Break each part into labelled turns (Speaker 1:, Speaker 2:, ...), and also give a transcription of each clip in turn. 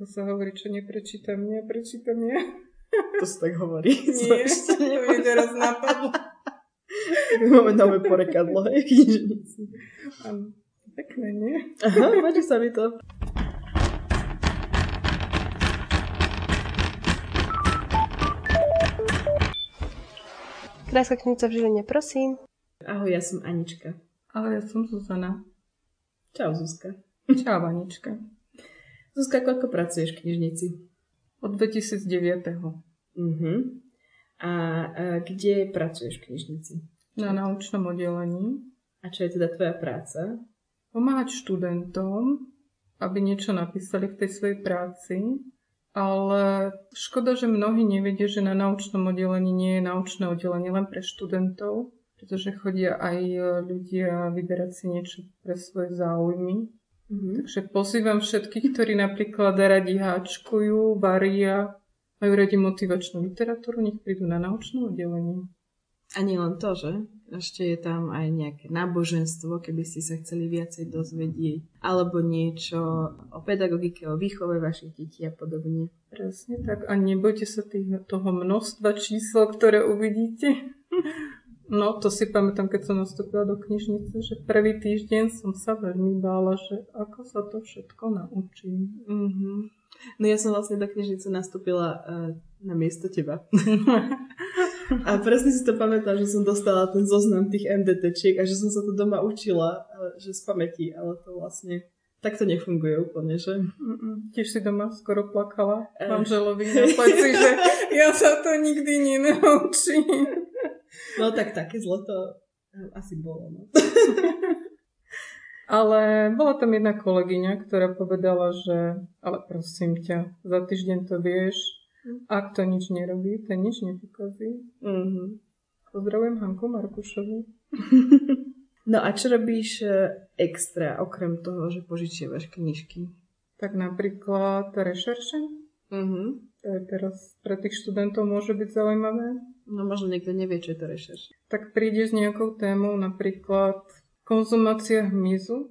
Speaker 1: ako sa hovorí, čo neprečítam nie, prečítam nie.
Speaker 2: To sa tak hovorí.
Speaker 1: Nie, to mi teraz napadlo.
Speaker 2: Máme nové porekadlo, hej, knižnici.
Speaker 1: Áno, pekné, nie?
Speaker 2: Aha, páči sa mi to.
Speaker 3: Krajská knižnica v Žiline, prosím.
Speaker 2: Ahoj, ja som Anička.
Speaker 1: Ale ja som Zuzana.
Speaker 2: Čau, Zuzka.
Speaker 1: Čau, Anička.
Speaker 2: Zuzka, koľko pracuješ v knižnici?
Speaker 1: Od 2009.
Speaker 2: Mhm. A, a kde pracuješ v knižnici?
Speaker 1: Na naučnom oddelení.
Speaker 2: A čo je teda tvoja práca?
Speaker 1: Pomáhať študentom, aby niečo napísali v tej svojej práci, ale škoda, že mnohí nevedia, že na naučnom oddelení nie je naučné oddelenie len pre študentov, pretože chodia aj ľudia vyberať si niečo pre svoje záujmy.
Speaker 2: Mhm.
Speaker 1: Takže pozývam všetkých, ktorí napríklad radi háčkujú, varia, majú radi motivačnú literatúru, nech prídu na naučné oddelenie.
Speaker 2: A nie len to, že? Ešte je tam aj nejaké náboženstvo, keby ste sa chceli viacej dozvedieť. Alebo niečo o pedagogike, o výchove vašich detí a podobne.
Speaker 1: Presne tak. A nebojte sa tých, toho množstva čísel, ktoré uvidíte. No, to si pamätám, keď som nastúpila do knižnice, že prvý týždeň som sa veľmi bála, že ako sa to všetko naučím.
Speaker 2: Mm-hmm. No ja som vlastne do knižnice nastúpila uh, na miesto teba. a presne si to pamätám, že som dostala ten zoznam tých MDTčiek a že som sa to doma učila, ale, že z pamäti, ale to vlastne tak to nefunguje úplne, že?
Speaker 1: Mm-mm. Tiež si doma skoro plakala
Speaker 2: Eh.
Speaker 1: manželovi na pleci, že ja sa to nikdy nenaučím.
Speaker 2: No tak také zlo to eh, asi bolo. No.
Speaker 1: Ale bola tam jedna kolegyňa, ktorá povedala, že ale prosím ťa, za týždeň to vieš, ak to nič nerobí, to nič nepokazí.
Speaker 2: Mm-hmm.
Speaker 1: Pozdravujem Hanku Markušovu.
Speaker 2: No a čo robíš eh, extra, okrem toho, že požičiavaš knižky?
Speaker 1: Tak napríklad rešerše.
Speaker 2: Mm-hmm.
Speaker 1: To je teraz pre tých študentov môže byť zaujímavé.
Speaker 2: No možno niekto nevie, čo je to rešerš.
Speaker 1: Tak prídeš s nejakou témou, napríklad konzumácia hmyzu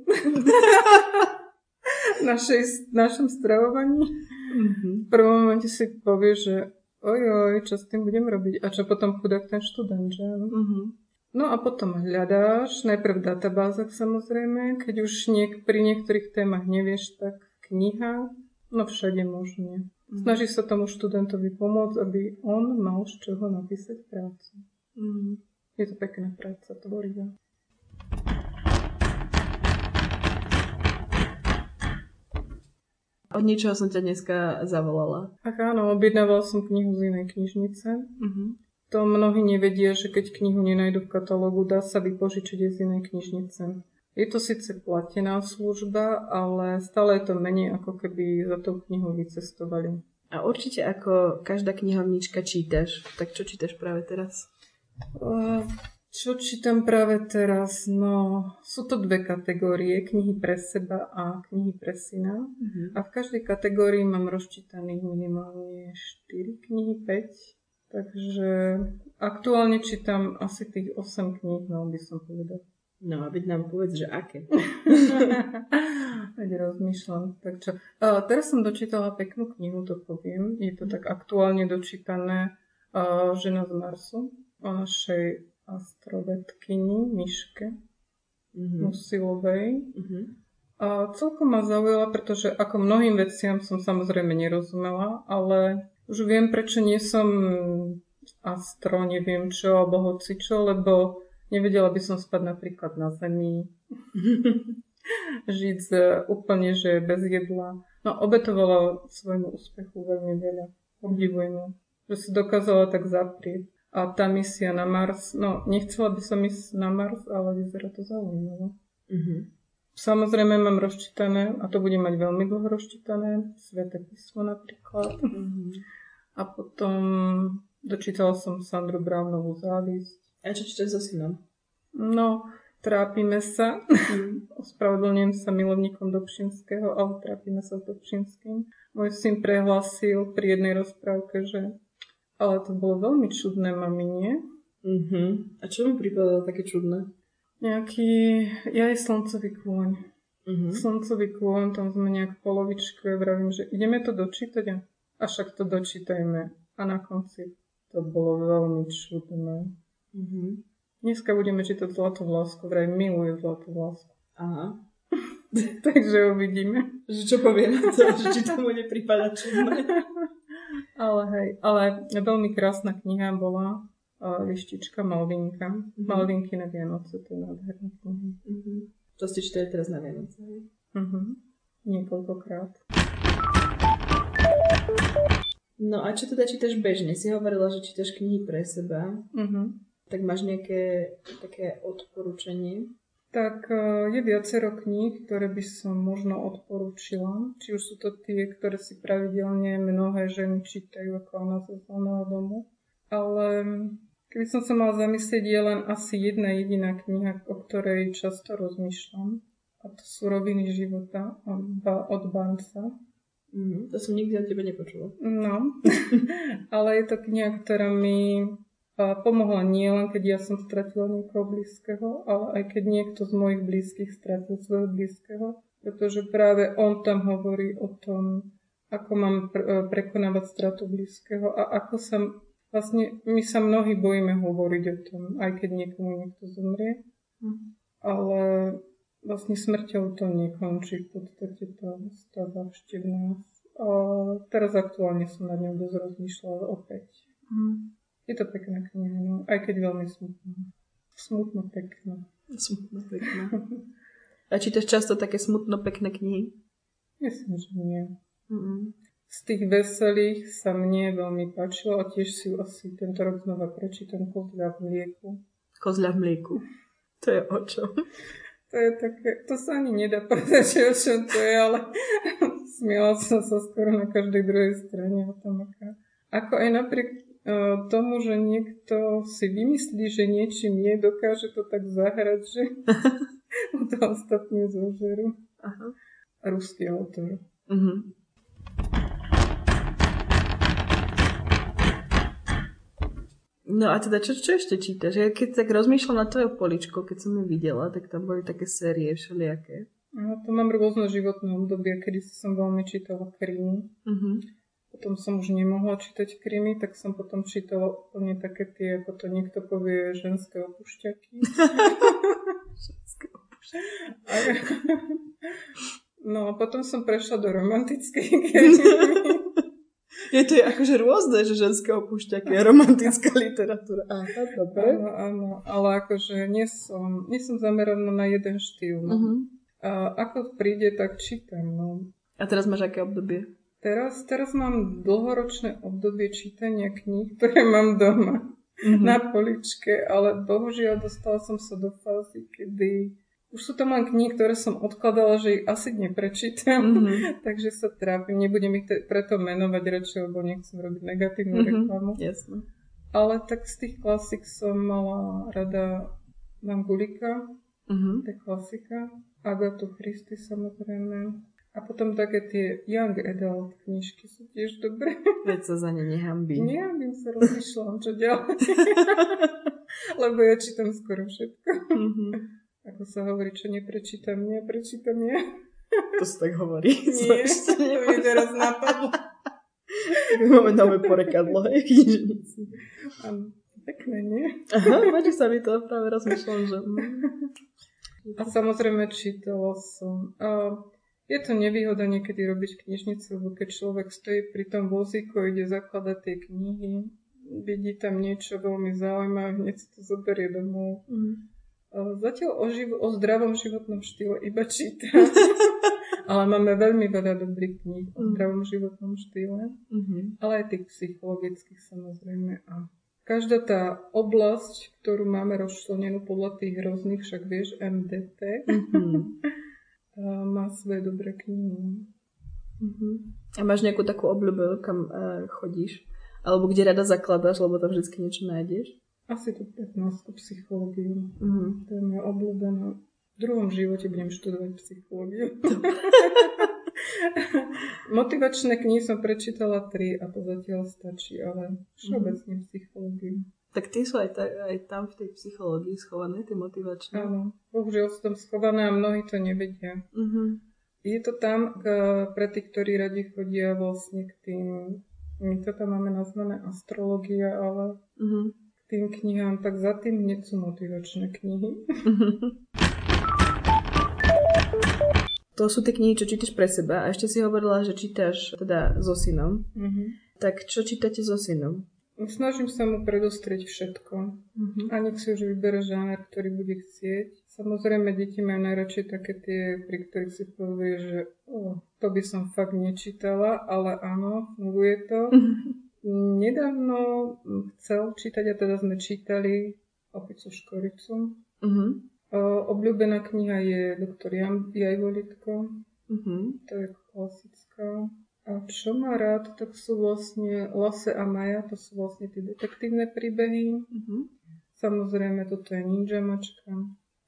Speaker 1: našej, našom stravovaní.
Speaker 2: Mm-hmm.
Speaker 1: V prvom momente si povie, že ojoj, čo s tým budem robiť a čo potom chudák ten študent, že?
Speaker 2: Mm-hmm.
Speaker 1: No a potom hľadáš, najprv v databázach samozrejme, keď už niek- pri niektorých témach nevieš, tak kniha, no všade možne. Snaží sa tomu študentovi pomôcť, aby on mal z čoho napísať prácu.
Speaker 2: Mm-hmm.
Speaker 1: Je to pekná práca, tvorivá.
Speaker 2: Od niečoho som ťa dneska zavolala.
Speaker 1: Ach áno, objednával som knihu z inej knižnice.
Speaker 2: Mm-hmm.
Speaker 1: To mnohí nevedia, že keď knihu nenajdu v katalógu, dá sa vypožičiť aj z inej knižnice. Je to síce platená služba, ale stále je to menej, ako keby za tou knihou vycestovali.
Speaker 2: A určite ako každá knihovnička čítaš, tak čo čítaš práve teraz?
Speaker 1: Uh, Čo čítam práve teraz? No, sú to dve kategórie, knihy pre seba a knihy pre syna.
Speaker 2: Mm-hmm.
Speaker 1: A v každej kategórii mám rozčítaných minimálne 4 knihy, 5. Takže aktuálne čítam asi tých 8 kníh, no by som povedal.
Speaker 2: No a veď nám povedz, že aké.
Speaker 1: Veď rozmýšľam. Tak čo? A teraz som dočítala peknú knihu, to poviem. Je to tak aktuálne dočítané a, Žena z Marsu o našej astrovedkyni Miške
Speaker 2: Mm-hmm.
Speaker 1: Musilovej.
Speaker 2: Mm-hmm.
Speaker 1: A celkom ma zaujala, pretože ako mnohým veciam som samozrejme nerozumela, ale už viem, prečo nie som astro, neviem čo, alebo hoci čo, lebo nevedela by som spať napríklad na zemi, žiť z, úplne, že bez jedla. No, obetovala svojmu úspechu veľmi veľa. Obdivujem ju, že si dokázala tak zaprieť. A tá misia na Mars, no, nechcela by som ísť na Mars, ale vyzerá to zaujímavé.
Speaker 2: Mm-hmm.
Speaker 1: Samozrejme mám rozčítané, a to budem mať veľmi dlho rozčítané, Sveté písmo napríklad.
Speaker 2: Mm-hmm.
Speaker 1: A potom dočítala som Sandru Brownovú závisť.
Speaker 2: A čo čítaš so synom?
Speaker 1: No, trápime sa. Ospravedlňujem sa milovníkom Dobšinského, ale trápime sa s Dobšinským. Môj syn prehlásil pri jednej rozprávke, že ale to bolo veľmi čudné, mami, nie?
Speaker 2: Mm-hmm. A čo mu pripadalo také čudné?
Speaker 1: Nejaký, ja je slncový kôň.
Speaker 2: Mhm.
Speaker 1: Slncový klon, tam sme nejak v polovičke, vravím, že ideme to dočítať a však to dočítajme. A na konci to bolo veľmi čudné.
Speaker 2: Mhm.
Speaker 1: Dneska budeme čítať Zlatú vlásku, vraj miluje Zlatú vlásku.
Speaker 2: Aha.
Speaker 1: Takže uvidíme.
Speaker 2: Že čo povie na to, že či tomu nepripada čudné.
Speaker 1: Ale hej, ale veľmi krásna kniha bola uh, Lištička Malvinka.
Speaker 2: Mhm.
Speaker 1: Malvinky na Vianoce, to je nádherná kniha.
Speaker 2: Mhm. To ste čítali teraz na Vianoce. hej?
Speaker 1: Uh-huh. Niekoľkokrát.
Speaker 2: No a čo teda čítaš bežne? Si hovorila, že čítaš knihy pre seba.
Speaker 1: Uh-huh.
Speaker 2: Tak máš nejaké také odporúčanie?
Speaker 1: Tak uh, je viacero kníh, ktoré by som možno odporúčila. Či už sú to tie, ktoré si pravidelne mnohé ženy čítajú ako Anna zo zeleného domu. Ale keby som sa mala zamyslieť, je len asi jedna jediná kniha, o ktorej často rozmýšľam. A to sú Roviny života od, Ba- od Banca.
Speaker 2: Mhm. To som nikdy o tebe nepočula.
Speaker 1: No, ale je to kniha, ktorá mi a, pomohla nie len keď ja som stratila niekoho blízkeho, ale aj keď niekto z mojich blízkych stratil svojho blízkeho, pretože práve on tam hovorí o tom, ako mám e, prekonávať stratu blízkeho a ako sa vlastne my sa mnohí bojíme hovoriť o tom, aj keď niekomu niekto zomrie, ale vlastne smrťou to nekončí, v podstate to stáva ešte v nás. A teraz aktuálne som nad ňou dosť rozmýšľala opäť. Je to pekná kniha, no, aj keď veľmi smutná. Smutno pekná.
Speaker 2: Smutno pekná. A čítaš často také smutno pekné knihy?
Speaker 1: Myslím, že nie.
Speaker 2: Mhm.
Speaker 1: Z tých veselých sa mne veľmi páčilo a tiež si ju asi tento rok znova prečítam Kozľa v mlieku.
Speaker 2: Kozľa v mlieku. To je o čom?
Speaker 1: To je také, to sa ani nedá povedať, že o čom to je, ale smiela som sa skoro na každej druhej strane o tom, aká. Ako aj napriek tomu, že niekto si vymyslí, že niečím nie, dokáže to tak zahrať, že mu to ostatní zožerú.
Speaker 2: Aha.
Speaker 1: Ruský autor.
Speaker 2: Mhm. No a teda čo, čo ešte čítaš? Ja keď tak rozmýšľam na tvojou poličko, keď som ju videla, tak tam boli také série všelijaké.
Speaker 1: No, to mám rôzne životné obdobia, kedy som veľmi čítala krimi.
Speaker 2: Mhm.
Speaker 1: Potom som už nemohla čítať krimi, tak som potom čítala úplne také tie, ako to niekto povie, ženské opušťaky. A, no a potom som prešla do romantickej krimi.
Speaker 2: Je to je akože rôzne, že ženské opúšťaky a romantická literatúra. Aha, dobre.
Speaker 1: Áno, áno, ale akože nie som, nie som zameraná na jeden štýl. No.
Speaker 2: Mhm.
Speaker 1: A ako príde, tak čítam. No.
Speaker 2: A teraz máš aké obdobie?
Speaker 1: Teraz, teraz mám dlhoročné obdobie čítania kníh, ktoré mám doma
Speaker 2: Mhm.
Speaker 1: na poličke, ale bohužiaľ dostala som sa do fázy, kedy už sú tam len knihy, ktoré som odkladala, že ich asi neprečítam,
Speaker 2: Mhm.
Speaker 1: takže sa trápim. Nebudem ich te- preto menovať radšej, lebo nechcem robiť negatívnu
Speaker 2: Mhm.
Speaker 1: reklamu.
Speaker 2: Jasné.
Speaker 1: Ale tak z tých klasik som mala rada Mangulika,
Speaker 2: Mhm.
Speaker 1: to je klasika, Agatu Christy samozrejme. A potom také tie Young Adult knižky sú tiež dobré.
Speaker 2: Veď sa za ne nehambí.
Speaker 1: Nie, aby sa rozmýšľam, čo ďalej. Lebo ja čítam skoro všetko.
Speaker 2: Mhm.
Speaker 1: Ako sa hovorí, čo neprečítam, nie, prečítam, nie.
Speaker 2: To sa tak hovorí.
Speaker 1: Nie, to mi teraz napadlo.
Speaker 2: Máme nové porekadlo, hej, knižnici.
Speaker 1: Pekné, nie?
Speaker 2: Aha, páči sa mi to, práve rozmýšľam, že...
Speaker 1: A samozrejme čítala som. A je to nevýhoda niekedy robiť knižnicu, lebo keď človek stojí pri tom vozíku ide zakladať tie knihy, vidí tam niečo veľmi zaujímavé, hneď si to zoberie domov. A Zatiaľ o, živ- o zdravom životnom štýle iba čítam. Ale máme veľmi veľa dobrých kníh o
Speaker 2: Mm.
Speaker 1: zdravom životnom štýle,
Speaker 2: Mhm.
Speaker 1: ale aj tých psychologických samozrejme. A každá tá oblasť, ktorú máme rozčlenenú podľa tých rôznych, však vieš, MDT,
Speaker 2: Mhm.
Speaker 1: má svoje dobré knihy.
Speaker 2: Mhm. A máš nejakú takú obľúbu, kam uh, chodíš? Alebo kde rada zakladaš, lebo tam vždy niečo nájdeš?
Speaker 1: Asi to 15 psychológiu.
Speaker 2: Mhm.
Speaker 1: To je moja obľúbená. V druhom živote budem študovať psychológiu. Motivačné knihy som prečítala tri a to zatiaľ stačí, ale všeobecne psychológiu.
Speaker 2: Tak tie sú aj, ta, aj tam v tej psychológii schované, tie motivačné.
Speaker 1: Áno, bohužiaľ sú tam schované a mnohí to nevedia.
Speaker 2: Uh-huh.
Speaker 1: Je to tam k, pre tých, ktorí radi chodia vlastne k tým, my to tam máme nazvané astrologia, ale
Speaker 2: Uh-huh.
Speaker 1: k tým knihám, tak za tým hneď sú motivačné knihy.
Speaker 2: To sú tie knihy, čo čítaš pre seba a ešte si hovorila, že čítaš teda so synom.
Speaker 1: Mhm.
Speaker 2: Tak čo čítate so synom?
Speaker 1: Snažím sa mu predostrieť všetko.
Speaker 2: Uh-huh.
Speaker 1: A nech si už vybere žáner, ktorý bude chcieť. Samozrejme, deti majú najradšej také tie, pri ktorých si povie, že oh, to by som fakt nečítala, ale áno, funguje to. Nedávno chcel čítať a teda sme čítali Opicu Škoricu.
Speaker 2: Uh-huh.
Speaker 1: O, obľúbená kniha je Doktor Jan Jajvolitko.
Speaker 2: Uh-huh.
Speaker 1: To je klasická. A čo má rád, tak sú vlastne Lase a Maja, to sú vlastne tie detektívne príbehy.
Speaker 2: Uh-huh.
Speaker 1: Samozrejme, toto je ninja mačka.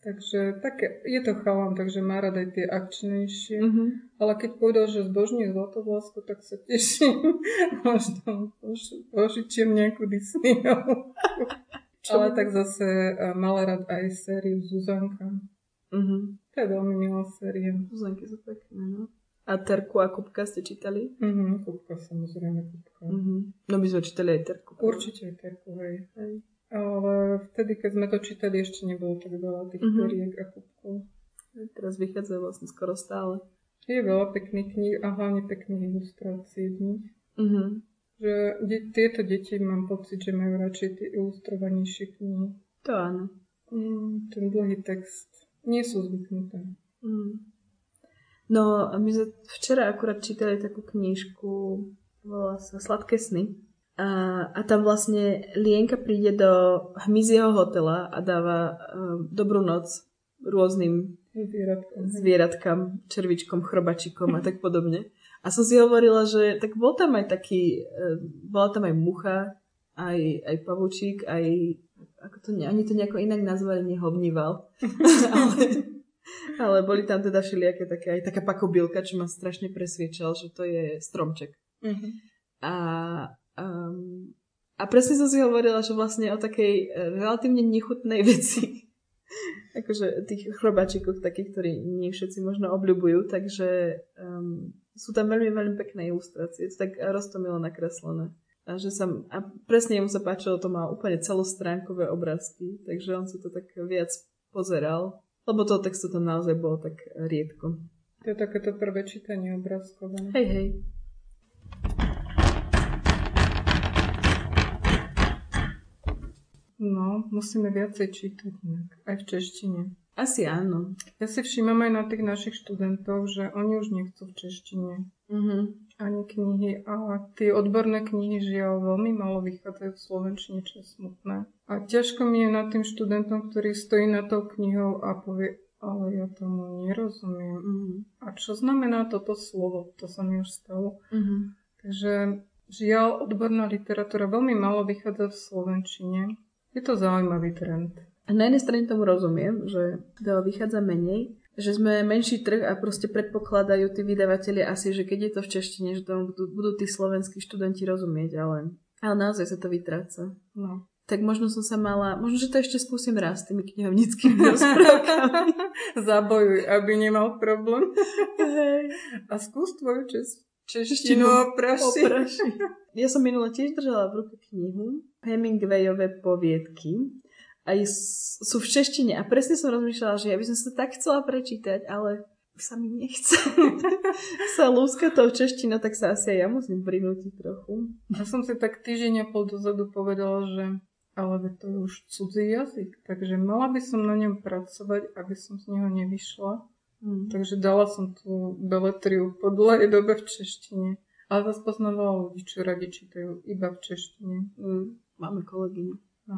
Speaker 1: Takže také, je to chalan, takže má rád aj tie akčnejšie.
Speaker 2: Uh-huh.
Speaker 1: Ale keď povedal, že zbožňuje zlatovlásku, tak sa teším. Možno pož- požičiem nejakú Disneyovú. Ale tak zase mala rád aj sériu Zuzanka.
Speaker 2: Uh-huh.
Speaker 1: To je veľmi milá séria.
Speaker 2: Zuzanky sú pekné, no. A Terku a Kupka ste čítali?
Speaker 1: Mhm, kúbka, samozrejme, kúbka.
Speaker 2: Uh-huh. No my sme čítali aj Terku.
Speaker 1: Určite aj Terku, hej.
Speaker 2: Hej.
Speaker 1: Ale vtedy, keď sme to čítali, ešte nebolo tak veľa tých
Speaker 2: Mhm.
Speaker 1: teriek a kúbkov.
Speaker 2: Teraz vychádzajú vlastne skoro stále.
Speaker 1: Je veľa pekných kníh a hlavne pekných ilustrácií v nich.
Speaker 2: Uh-huh.
Speaker 1: Že de- tieto deti mám pocit, že majú radšej tie ilustrovanejšie knihy.
Speaker 2: To áno.
Speaker 1: Mm, ten dlhý text. Nie sú zvyknuté.
Speaker 2: Mm. No, my sme včera akurát čítali takú knižku, volá sa Sladké sny. A, a tam vlastne Lienka príde do hmyzieho hotela a dáva um, dobrú noc rôznym
Speaker 1: Zvieratka.
Speaker 2: zvieratkám, červičkom, chrobačikom a tak podobne. A som si hovorila, že tak bol tam aj taký, e, bola tam aj mucha, aj, aj pavúčik, aj, ako to, ani to nejako inak nazvali, nehovníval. ale, ale boli tam teda všelijaké také, aj taká pakobilka, čo ma strašne presviečal, že to je stromček.
Speaker 1: Mhm.
Speaker 2: A, um, a presne som si hovorila, že vlastne o takej e, relatívne nechutnej veci, akože tých chrobačikoch takých, ktorí nie všetci možno obľúbujú, takže um, sú tam veľmi, veľmi pekné ilustrácie, sú tak roztomilo nakreslené. A, že sa, a presne mu sa páčilo, to má úplne celostránkové obrázky, takže on sa to tak viac pozeral, lebo toho textu tam naozaj bolo tak riedko.
Speaker 1: To je takéto prvé čítanie obrázkové.
Speaker 2: Hej, hej.
Speaker 1: No, musíme viacej čítať inak. Aj v češtine.
Speaker 2: Asi áno.
Speaker 1: Ja si všímam aj na tých našich študentov, že oni už nechcú v češtine
Speaker 2: Mhm.
Speaker 1: Ani knihy a tie odborné knihy žiaľ veľmi malo vychádzajú v slovenčine, čo je smutné. A ťažko mi je nad tým študentom, ktorý stojí na tou knihou a povie, ale ja tomu nerozumiem.
Speaker 2: Mhm.
Speaker 1: A čo znamená toto slovo? To sa mi už stalo.
Speaker 2: Mhm.
Speaker 1: Takže žiaľ, odborná literatúra veľmi malo vychádza v slovenčine. Je to zaujímavý trend.
Speaker 2: A na jednej strane tomu rozumiem, že to vychádza menej, že sme menší trh a proste predpokladajú tí vydavatelia asi, že keď je to v češtine, že tomu budú, budú tí slovenskí študenti rozumieť, ale, ale naozaj sa to vytráca.
Speaker 1: No.
Speaker 2: Tak možno som sa mala, možno, že to ešte skúsim raz s tými knihovnickými rozprávkami.
Speaker 1: Zabojuj, aby nemal problém.
Speaker 2: Hej.
Speaker 1: A skús tvoju čes-
Speaker 2: Češtinu
Speaker 1: češtinu opraši.
Speaker 2: Opraši. Ja som minule tiež držala v ruke knihu Hemingwayové poviedky a s- sú v češtine a presne som rozmýšľala, že ja by som sa tak chcela prečítať, ale sa mi nechce. sa lúska tou češtinou, tak sa asi aj ja musím prinútiť trochu.
Speaker 1: Ja som si tak týždeň a pol dozadu povedala, že ale to je už cudzí jazyk, takže mala by som na ňom pracovať, aby som z neho nevyšla.
Speaker 2: Mm.
Speaker 1: Takže dala som tú beletriu po dlhej dobe v češtine. Ale zase poznám veľa ľudí, čo radi čítajú iba v češtine.
Speaker 2: Mm. Máme kolegyňu.
Speaker 1: No.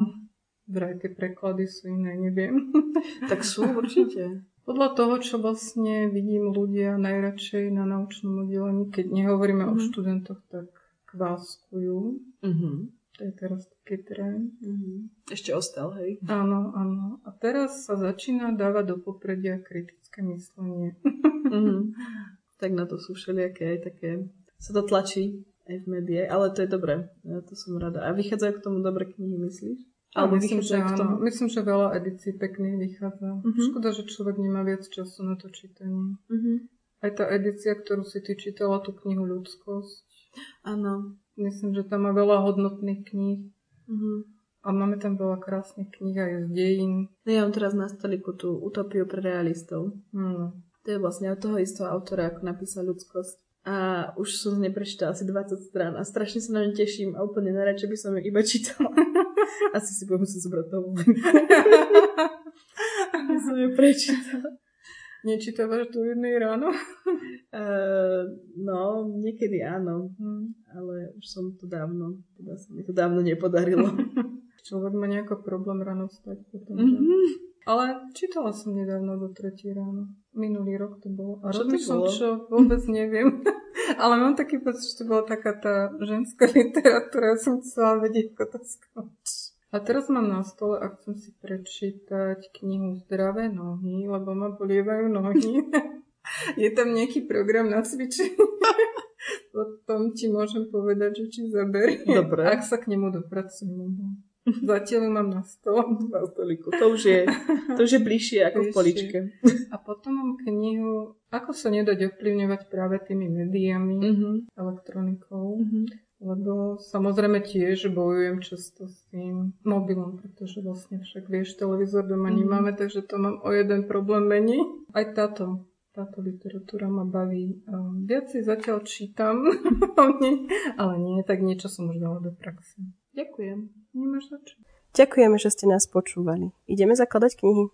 Speaker 1: Vraj tie preklady sú iné, neviem.
Speaker 2: Tak sú určite.
Speaker 1: Podľa toho, čo vlastne vidím ľudia najradšej na naučnom oddelení, keď nehovoríme o
Speaker 2: Mhm.
Speaker 1: študentoch, tak kváskujú.
Speaker 2: Mhm.
Speaker 1: To je teraz taký trend.
Speaker 2: Mhm. Ešte ostal, hej.
Speaker 1: Áno, áno. A teraz sa začína dávať do popredia kritické myslenie.
Speaker 2: Mhm. Tak na to sú všelijaké aj také... Sa to tlačí aj v médiách, ale to je dobré. Ja to som rada. A vychádzajú k tomu dobré knihy, myslíš? Alebo
Speaker 1: myslím, že
Speaker 2: k tomu?
Speaker 1: áno. Myslím, že veľa edícií pekných vychádza.
Speaker 2: Mhm.
Speaker 1: Škoda, že človek nemá viac času na to čítanie.
Speaker 2: Mhm.
Speaker 1: Aj tá edícia, ktorú si ty čítala, tú knihu Ľudskosť.
Speaker 2: Áno.
Speaker 1: Myslím, že tam má veľa hodnotných kníh.
Speaker 2: Mhm.
Speaker 1: A máme tam veľa krásnych kníh aj z dejín.
Speaker 2: No ja mám teraz na stoliku tú utopiu pre realistov.
Speaker 1: Hmm.
Speaker 2: To je vlastne od toho istého autora, ako napísal ľudskosť. A už som z nej prečítala asi 20 strán a strašne sa na ňu teším a úplne najradšej by som ju iba čítala. asi si budem musieť zobrať vonku. Aby som ju prečítala.
Speaker 1: Nečítavaš do jednej ráno?
Speaker 2: Uh, no, niekedy áno,
Speaker 1: Hmm.
Speaker 2: ale už som to dávno, teda sa mi to dávno nepodarilo.
Speaker 1: Človek má nejako problém ráno vstať potom. že? Ale čítala som nedávno do tretí ráno. Minulý rok to bolo. A
Speaker 2: Čo to
Speaker 1: som
Speaker 2: bolo?
Speaker 1: čo, vôbec neviem. Ale mám taký pocit, že to bola taká tá ženská literatúra. Ja som chcela vedieť, ako to skončí. A teraz mám na stole a chcem si prečítať knihu Zdravé nohy, lebo ma bolievajú nohy. Je tam nejaký program na cvičenie. Potom ti môžem povedať, že či zaberiem.
Speaker 2: Dobre.
Speaker 1: Ak sa k nemu dopracujem. Zatiaľ mám na stole.
Speaker 2: Na stoliku. To už je, to už je bližšie ako v
Speaker 1: Bližšie.
Speaker 2: poličke.
Speaker 1: A potom mám knihu Ako sa nedať ovplyvňovať práve tými médiami,
Speaker 2: Mhm.
Speaker 1: elektronikou,
Speaker 2: Mhm.
Speaker 1: lebo samozrejme tiež bojujem často s tým mobilom, pretože vlastne však vieš, televízor doma
Speaker 2: Mhm.
Speaker 1: nemáme, takže to mám o jeden problém menej. Aj táto, táto literatúra ma baví. Um, viac si zatiaľ čítam, ale nie, tak niečo som už dala do praxe.
Speaker 2: Ďakujem.
Speaker 1: Nemáš za čo?
Speaker 3: Ďakujeme, že ste nás počúvali. Ideme zakladať knihy.